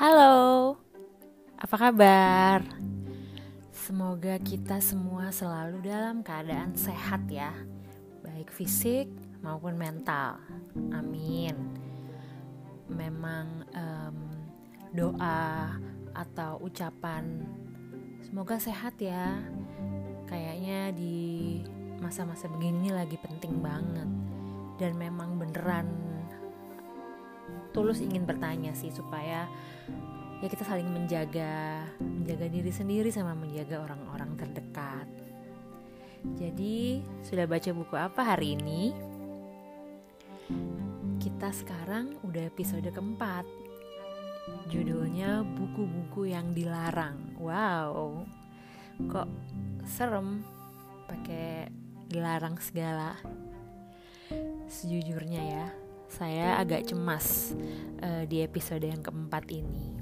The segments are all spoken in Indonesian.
Halo, apa kabar? Semoga kita semua selalu dalam keadaan sehat ya, baik fisik maupun mental. Amin. Memang um, doa atau ucapan semoga sehat ya, kayaknya di masa-masa begini lagi penting banget dan memang beneran tulus ingin bertanya sih supaya ya kita saling menjaga menjaga diri sendiri sama menjaga orang-orang terdekat. Jadi sudah baca buku apa hari ini? Kita sekarang udah episode keempat. Judulnya buku-buku yang dilarang. Wow. Kok serem pakai dilarang segala. Sejujurnya ya saya agak cemas uh, di episode yang keempat ini.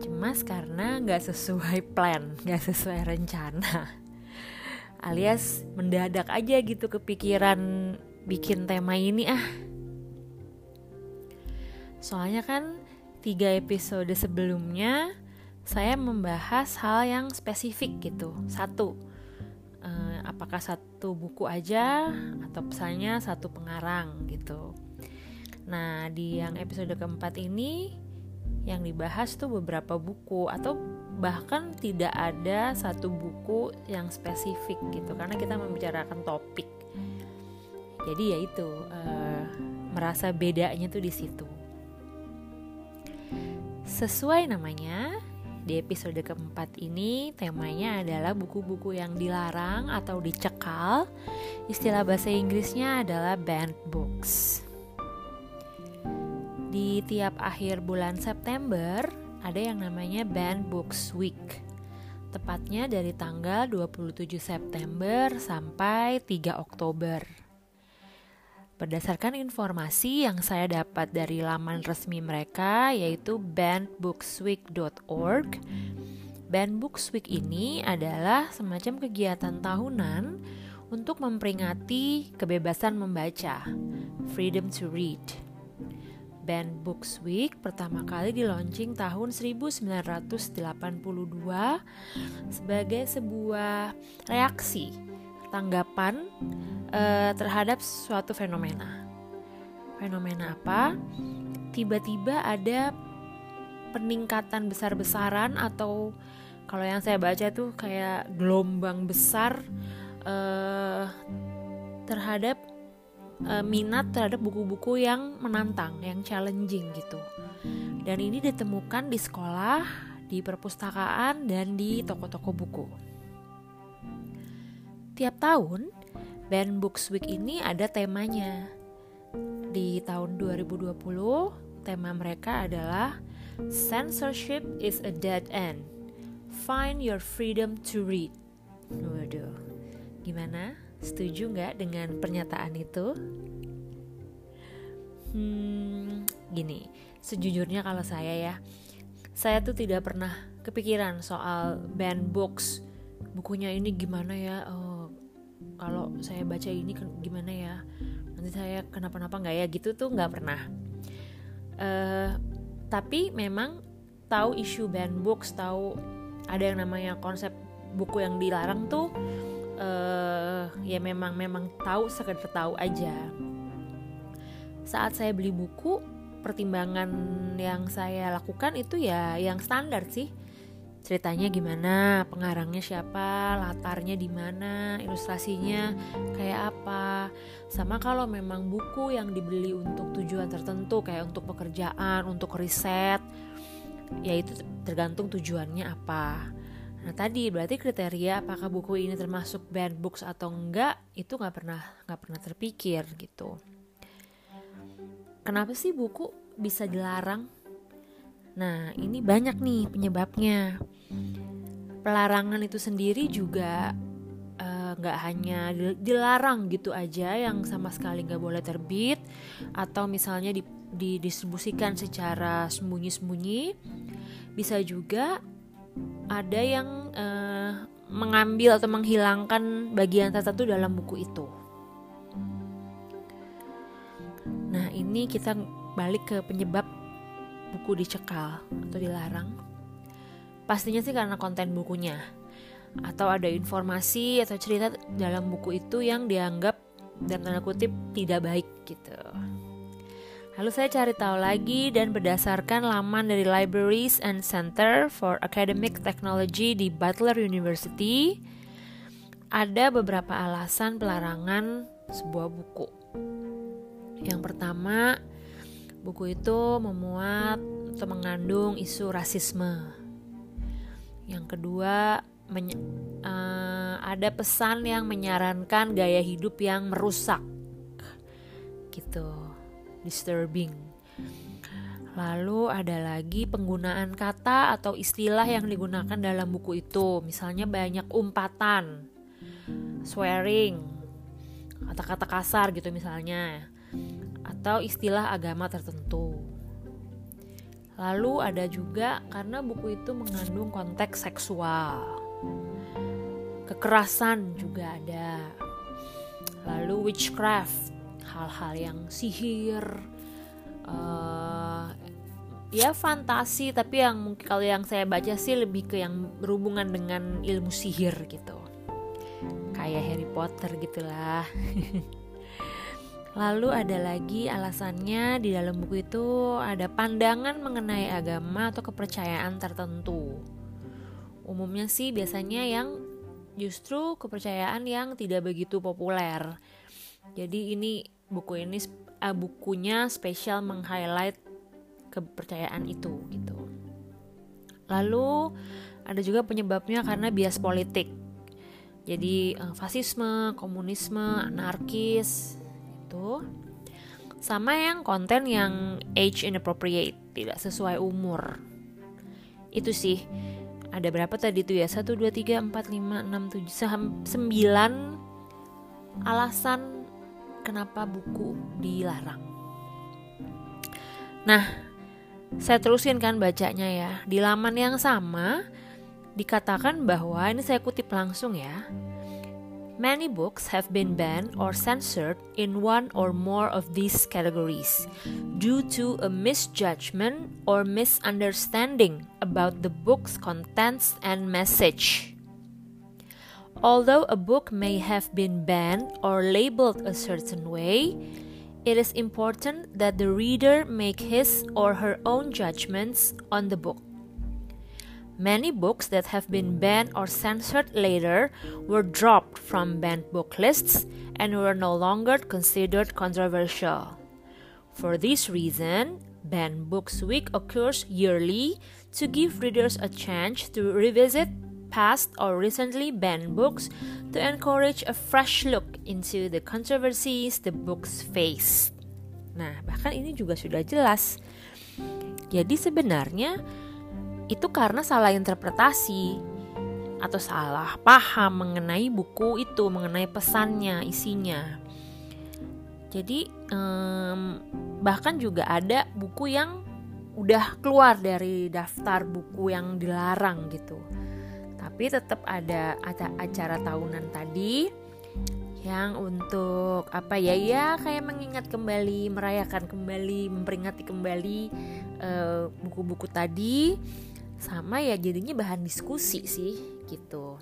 Cemas karena nggak sesuai plan nggak sesuai rencana. Alias mendadak aja gitu kepikiran bikin tema ini ah. Soalnya kan tiga episode sebelumnya saya membahas hal yang spesifik gitu. Satu eh, apakah satu buku aja atau pesannya satu pengarang gitu nah di yang episode keempat ini yang dibahas tuh beberapa buku atau bahkan tidak ada satu buku yang spesifik gitu karena kita membicarakan topik. Jadi ya itu uh, merasa bedanya tuh di situ. Sesuai namanya di episode keempat ini temanya adalah buku-buku yang dilarang atau dicekal. Istilah bahasa Inggrisnya adalah banned books di tiap akhir bulan September ada yang namanya Band Books Week. Tepatnya dari tanggal 27 September sampai 3 Oktober. Berdasarkan informasi yang saya dapat dari laman resmi mereka yaitu bandbooksweek.org, Band Books Week ini adalah semacam kegiatan tahunan untuk memperingati kebebasan membaca, freedom to read Band Books Week pertama kali di launching tahun 1982 sebagai sebuah reaksi tanggapan uh, terhadap suatu fenomena. Fenomena apa? Tiba-tiba ada peningkatan besar-besaran atau kalau yang saya baca tuh kayak gelombang besar uh, terhadap uh, minat terhadap buku-buku yang menantang, yang challenging gitu. Dan ini ditemukan di sekolah, di perpustakaan, dan di toko-toko buku. Tiap tahun, Band Books Week ini ada temanya. Di tahun 2020, tema mereka adalah Censorship is a dead end. Find your freedom to read. Waduh, gimana? Setuju nggak dengan pernyataan itu? Hmm, gini, sejujurnya kalau saya ya, saya tuh tidak pernah kepikiran soal band books. Bukunya ini gimana ya? Oh, kalau saya baca ini gimana ya? Nanti saya kenapa-napa nggak ya? Gitu tuh nggak pernah. Uh, tapi memang tahu isu band books, tahu ada yang namanya konsep buku yang dilarang tuh uh, ya memang memang tahu sekedar tahu aja saat saya beli buku pertimbangan yang saya lakukan itu ya yang standar sih ceritanya gimana, pengarangnya siapa, latarnya di mana, ilustrasinya kayak apa. Sama kalau memang buku yang dibeli untuk tujuan tertentu kayak untuk pekerjaan, untuk riset, ya itu tergantung tujuannya apa. Nah tadi berarti kriteria apakah buku ini termasuk banned books atau enggak itu nggak pernah nggak pernah terpikir gitu. Kenapa sih buku bisa dilarang? Nah ini banyak nih penyebabnya. Pelarangan itu sendiri juga eh, nggak uh, hanya dilarang gitu aja yang sama sekali nggak boleh terbit atau misalnya di, didistribusikan secara sembunyi-sembunyi bisa juga ada yang uh, mengambil atau menghilangkan bagian tertentu dalam buku itu. Nah, ini kita balik ke penyebab buku dicekal atau dilarang? Pastinya sih karena konten bukunya atau ada informasi atau cerita dalam buku itu yang dianggap dan tanda kutip tidak baik gitu. Lalu saya cari tahu lagi dan berdasarkan laman dari Libraries and Center for Academic Technology di Butler University, ada beberapa alasan pelarangan sebuah buku. Yang pertama, buku itu memuat atau mengandung isu rasisme. Yang kedua, uh, ada pesan yang menyarankan gaya hidup yang merusak gitu disturbing. Lalu ada lagi penggunaan kata atau istilah yang digunakan dalam buku itu. Misalnya banyak umpatan swearing kata-kata kasar gitu misalnya atau istilah agama tertentu. Lalu ada juga karena buku itu mengandung konteks seksual. Kekerasan juga ada. Lalu witchcraft hal-hal yang sihir uh, ya fantasi tapi yang mungkin kalau yang saya baca sih lebih ke yang berhubungan dengan ilmu sihir gitu kayak Harry Potter gitulah Lalu ada lagi alasannya di dalam buku itu ada pandangan mengenai agama atau kepercayaan tertentu. Umumnya sih biasanya yang justru kepercayaan yang tidak begitu populer. Jadi ini buku ini uh, bukunya spesial meng-highlight kepercayaan itu gitu. Lalu ada juga penyebabnya karena bias politik. Jadi uh, fasisme, komunisme, anarkis itu sama yang konten yang age inappropriate, tidak sesuai umur. Itu sih ada berapa tadi tuh ya 1, 2, 3, 4, 5, 6, 7 9 alasan kenapa buku dilarang. Nah saya terusin kan bacanya ya. Di laman yang sama dikatakan bahwa ini saya kutip langsung ya. Many books have been banned or censored in one or more of these categories due to a misjudgment or misunderstanding about the book's contents and message. Although a book may have been banned or labeled a certain way, it is important that the reader make his or her own judgments on the book. Many books that have been banned or censored later were dropped from banned book lists and were no longer considered controversial. For this reason, Banned Books Week occurs yearly to give readers a chance to revisit past or recently banned books to encourage a fresh look into the controversies the books face. Nah, bahkan ini juga sudah jelas. Jadi sebenarnya itu karena salah interpretasi atau salah paham mengenai buku itu, mengenai pesannya, isinya. Jadi um, bahkan juga ada buku yang udah keluar dari daftar buku yang dilarang gitu. Tapi tetap ada acara tahunan tadi yang untuk apa ya ya kayak mengingat kembali, merayakan kembali, memperingati kembali eh, buku-buku uh, tadi. Sama ya jadinya bahan diskusi sih gitu.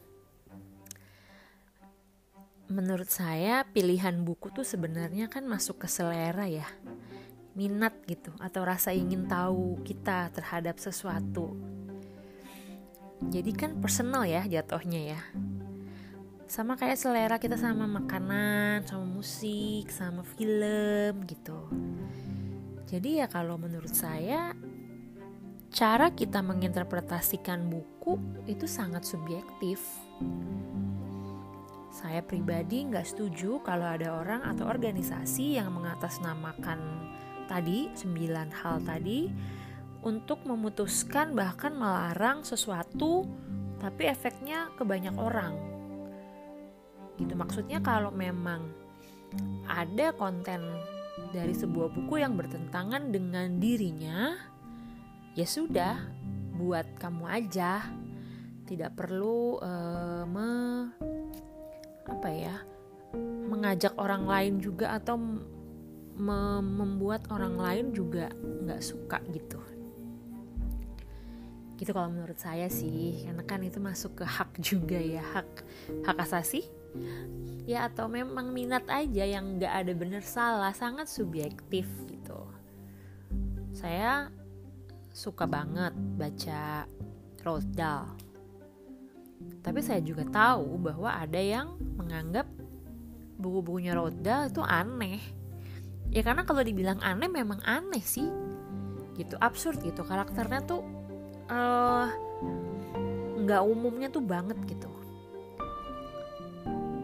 Menurut saya pilihan buku tuh sebenarnya kan masuk ke selera ya. Minat gitu atau rasa ingin tahu kita terhadap sesuatu jadi kan personal ya jatuhnya ya sama kayak selera kita sama makanan sama musik sama film gitu jadi ya kalau menurut saya cara kita menginterpretasikan buku itu sangat subjektif. Saya pribadi nggak setuju kalau ada orang atau organisasi yang mengatasnamakan tadi sembilan hal tadi untuk memutuskan bahkan melarang sesuatu tapi efeknya ke banyak orang. Gitu maksudnya kalau memang ada konten dari sebuah buku yang bertentangan dengan dirinya, ya sudah buat kamu aja tidak perlu uh, me, apa ya mengajak orang lain juga atau me, membuat orang lain juga nggak suka gitu gitu kalau menurut saya sih karena kan itu masuk ke hak juga ya hak hak asasi. Ya atau memang minat aja yang nggak ada bener salah sangat subjektif gitu. Saya suka banget baca Roald tapi saya juga tahu bahwa ada yang menganggap buku-bukunya Roald itu aneh. Ya karena kalau dibilang aneh memang aneh sih. Gitu absurd gitu karakternya tuh uh, nggak umumnya tuh banget gitu.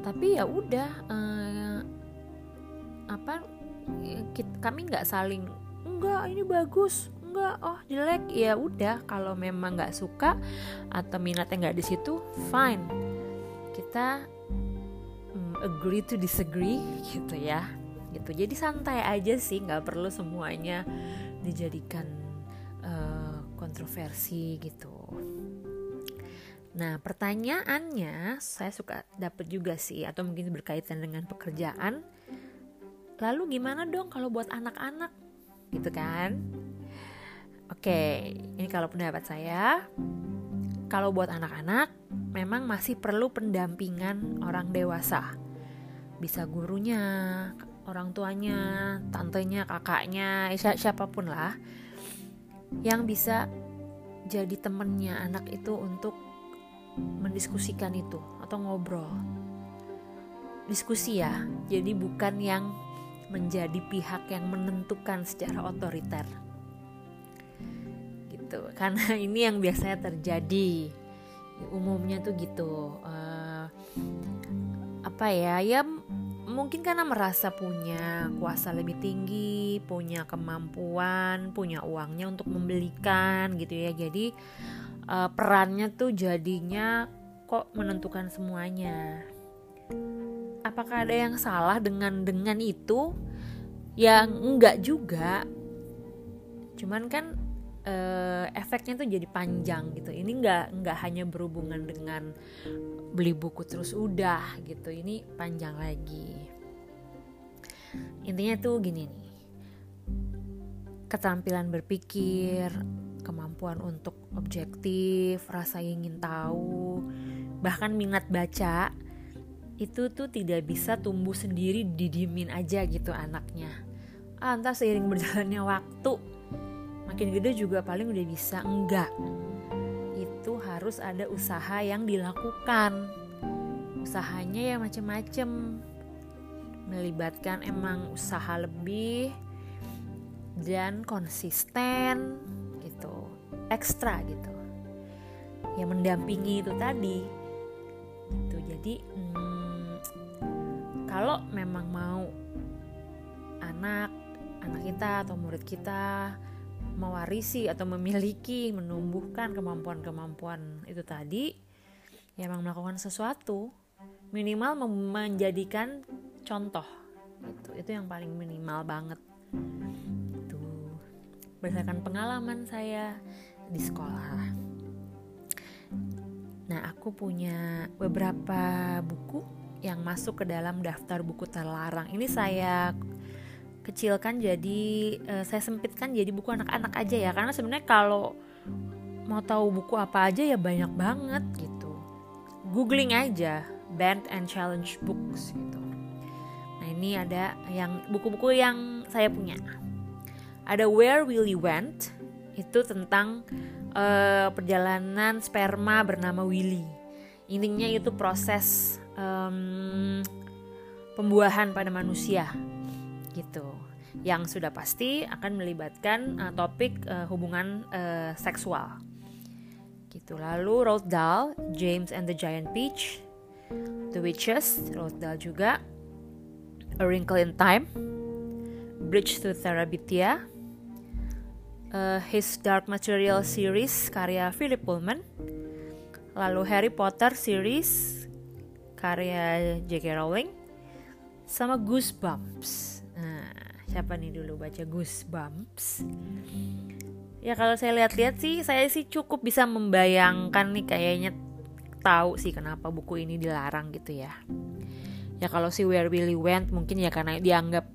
Tapi ya udah uh, apa kita, kami nggak saling enggak ini bagus enggak oh jelek. Ya udah kalau memang nggak suka atau minatnya nggak di situ fine. Kita um, agree to disagree gitu ya. Gitu. Jadi santai aja sih nggak perlu semuanya dijadikan kontroversi gitu. Nah, pertanyaannya saya suka dapat juga sih atau mungkin berkaitan dengan pekerjaan. Lalu gimana dong kalau buat anak-anak? Gitu kan? Oke, ini kalau pendapat saya kalau buat anak-anak memang masih perlu pendampingan orang dewasa. Bisa gurunya, orang tuanya, tantenya, kakaknya, siapa pun lah yang bisa jadi temennya anak itu untuk mendiskusikan itu atau ngobrol. Diskusi ya jadi bukan yang menjadi pihak yang menentukan secara otoriter. Gitu karena ini yang biasanya terjadi. Umumnya tuh gitu uh, apa ya ya mungkin karena merasa punya kuasa lebih tinggi, punya kemampuan, punya uangnya untuk membelikan gitu ya. Jadi uh, perannya tuh jadinya kok menentukan semuanya. Apakah ada yang salah dengan dengan itu? Ya enggak juga. Cuman kan uh, efeknya tuh jadi panjang gitu. Ini enggak enggak hanya berhubungan dengan beli buku terus udah gitu. Ini panjang lagi. Intinya tuh gini nih. Keterampilan berpikir kemampuan untuk objektif rasa ingin tahu bahkan minat baca itu tuh tidak bisa tumbuh sendiri didiemin aja gitu anaknya. Ah, entah seiring berjalannya waktu makin gede juga paling udah bisa enggak. Itu harus ada usaha yang dilakukan. Usahanya ya macem-macem. Melibatkan emang usaha lebih dan konsisten gitu ekstra gitu. Yang mendampingi itu tadi. Gitu jadi hmm, kalau memang mau anak anak kita atau murid kita mewarisi atau memiliki menumbuhkan kemampuan-kemampuan itu tadi ya memang melakukan sesuatu minimal menjadikan contoh itu itu yang paling minimal banget. Itu berdasarkan pengalaman saya di sekolah. Nah aku punya beberapa buku yang masuk ke dalam daftar buku terlarang. Ini saya kecilkan jadi uh, saya sempitkan jadi buku anak-anak aja ya. Karena sebenarnya kalau mau tahu buku apa aja ya banyak banget gitu. Googling aja band and challenge books gitu. Nah ini ada yang buku-buku yang saya punya. Ada Where Willy Went itu tentang uh, perjalanan sperma bernama Willy. Intinya itu proses um, pembuahan pada manusia gitu. Yang sudah pasti akan melibatkan uh, topik uh, hubungan uh, seksual. Gitu. Lalu Roald Dahl James and the Giant Peach The Witches Roald Dahl juga A Wrinkle in Time Bridge to Terabithia uh, His Dark Material series karya Philip Pullman lalu Harry Potter series karya J.K. Rowling sama Goosebumps siapa nih dulu? Baca Goosebumps. Ya kalau saya lihat-lihat sih saya sih cukup bisa membayangkan nih kayaknya tahu sih kenapa buku ini dilarang gitu ya. Ya kalau si Where Willy Went mungkin ya karena dianggap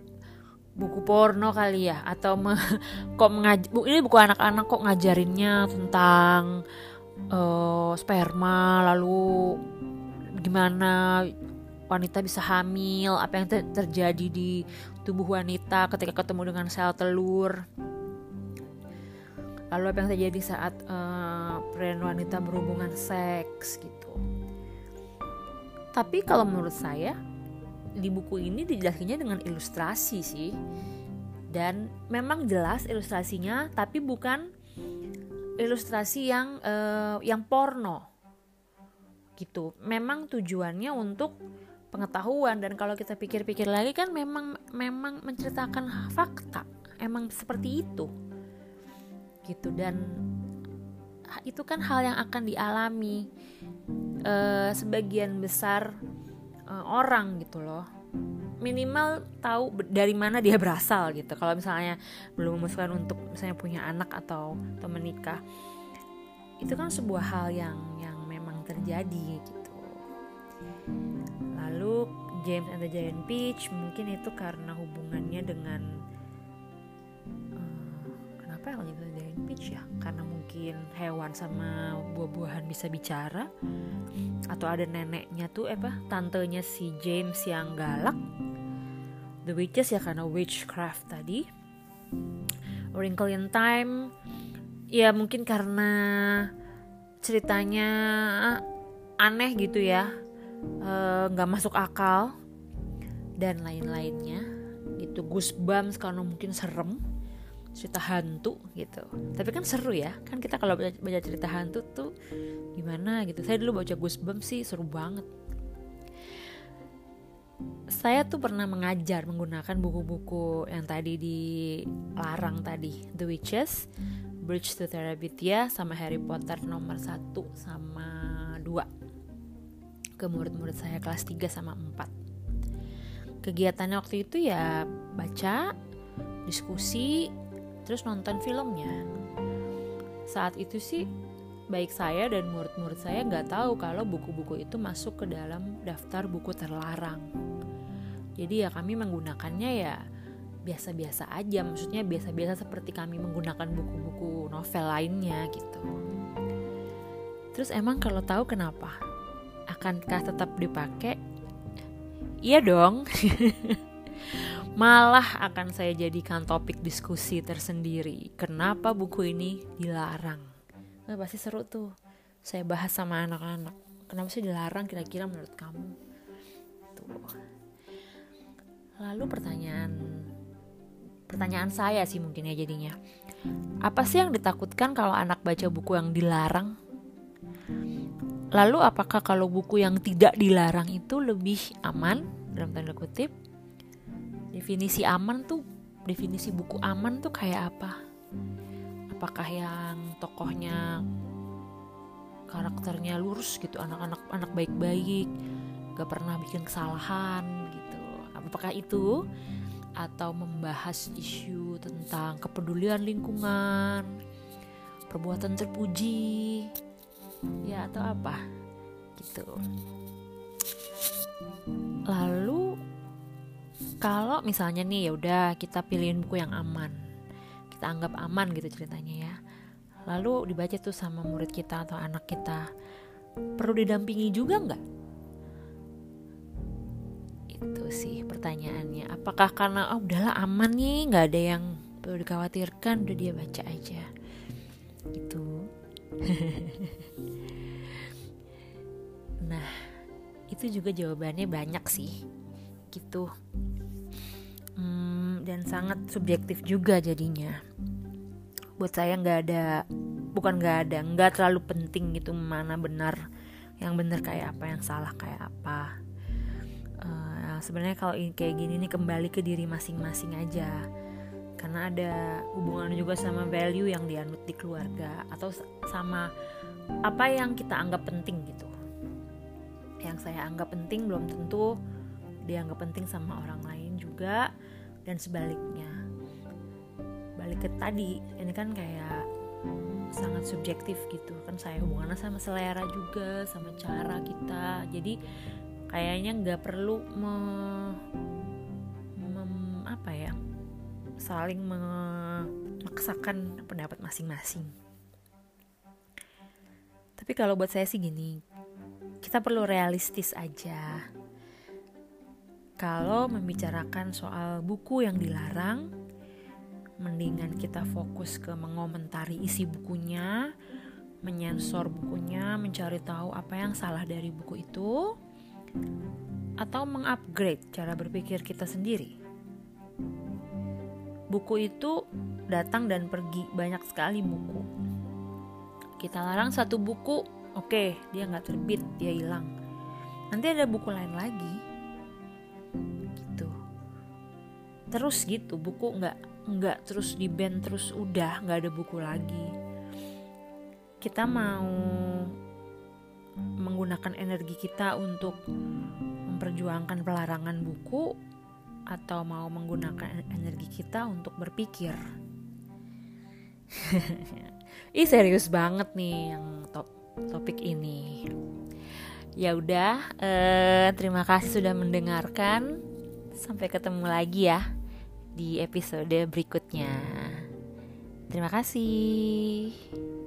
buku porno kali ya atau me, kok mengaj ini buku anak-anak kok ngajarinnya tentang uh, sperma lalu gimana wanita bisa hamil apa yang ter terjadi di tubuh wanita ketika ketemu dengan sel telur. Lalu apa yang terjadi saat uh, pria wanita berhubungan seks gitu. Tapi kalau menurut saya di buku ini dijelaskannya dengan ilustrasi sih. Dan memang jelas ilustrasinya tapi bukan ilustrasi yang uh, yang porno. Gitu. Memang tujuannya untuk pengetahuan. Dan kalau kita pikir-pikir lagi kan memang memang menceritakan fakta. Emang seperti itu. Gitu. Dan itu kan hal yang akan dialami uh, sebagian besar uh, orang gitu loh. Minimal tahu dari mana dia berasal gitu. Kalau misalnya belum memutuskan untuk misalnya punya anak atau atau menikah itu kan sebuah hal yang yang memang terjadi gitu James and the Giant Peach mungkin itu karena hubungannya dengan uh, kenapa ya gitu Giant Peach ya? Karena mungkin hewan sama buah-buahan bisa bicara atau ada neneknya tuh apa tantenya si James yang galak. The Witches ya karena witchcraft tadi. Wrinkle in Time ya mungkin karena ceritanya aneh gitu ya. eh, nggak uh, masuk akal dan lain-lainnya gitu. Goosebumps karena mungkin serem cerita hantu gitu. Tapi kan seru ya kan kita kalau baca, cerita hantu tuh gimana gitu. Saya dulu baca Goosebumps sih seru banget. Saya tuh pernah mengajar menggunakan buku-buku yang tadi dilarang tadi The Witches, Bridge to Terabithia sama Harry Potter nomor 1 sama 2 ke murid-murid saya kelas 3 sama 4 kegiatannya waktu itu ya baca diskusi terus nonton filmnya. Saat itu sih baik saya dan murid-murid saya nggak tahu kalau buku-buku itu masuk ke dalam daftar buku terlarang. Jadi ya kami menggunakannya ya biasa-biasa aja maksudnya biasa-biasa seperti kami menggunakan buku-buku novel lainnya gitu. Terus emang kalau tahu kenapa akankah tetap dipakai iya dong malah akan saya jadikan topik diskusi tersendiri. Kenapa buku ini dilarang? Nah, pasti seru tuh. Saya bahas sama anak-anak. Kenapa sih dilarang kira-kira menurut kamu? Tuh. Lalu pertanyaan pertanyaan saya sih mungkin ya jadinya. Apa sih yang ditakutkan kalau anak baca buku yang dilarang? Lalu apakah kalau buku yang tidak dilarang itu lebih aman? Dalam tanda kutip definisi aman tuh definisi buku aman tuh kayak apa? Apakah yang tokohnya karakternya lurus gitu anak-anak anak baik-baik gak pernah bikin kesalahan gitu. Apakah itu? Atau membahas isu tentang kepedulian lingkungan perbuatan terpuji ya atau apa? Gitu. Lalu kalau misalnya nih ya udah kita pilihin buku yang aman. Kita anggap aman gitu ceritanya ya. Lalu dibaca tuh sama murid kita atau anak kita. Perlu didampingi juga nggak? Itu sih pertanyaannya. Apakah karena oh udahlah aman nih nggak ada yang perlu dikhawatirkan udah dia baca aja. Gitu nah itu juga jawabannya banyak sih gitu. Hmm, dan sangat subjektif juga jadinya. Buat saya nggak ada bukan nggak ada nggak terlalu penting gitu mana benar yang benar kayak apa yang salah kayak apa. Uh, sebenarnya kalau kayak gini nih kembali ke diri masing-masing aja karena ada hubungan juga sama value yang dianut di keluarga atau sama apa yang kita anggap penting gitu. Yang saya anggap penting belum tentu dianggap penting sama orang lain juga dan sebaliknya. Balik ke tadi ini kan kayak sangat subjektif gitu. Kan saya hubungannya sama selera juga sama cara kita. Jadi kayaknya nggak perlu me, mem, apa ya saling memaksakan pendapat masing-masing. Tapi kalau buat saya sih gini, kita perlu realistis aja. Kalau membicarakan soal buku yang dilarang, mendingan kita fokus ke mengomentari isi bukunya, menyensor bukunya, mencari tahu apa yang salah dari buku itu, atau mengupgrade cara berpikir kita sendiri. Buku itu datang dan pergi, banyak sekali buku. Kita larang satu buku, oke, dia nggak terbit, dia hilang. Nanti ada buku lain lagi, gitu. Terus gitu, buku nggak nggak terus di band terus udah nggak ada buku lagi kita mau menggunakan energi kita untuk memperjuangkan pelarangan buku atau mau menggunakan energi kita untuk berpikir. Ih serius banget nih yang top topik ini. Ya udah, eh, terima kasih sudah mendengarkan. Sampai ketemu lagi ya di episode berikutnya. Terima kasih.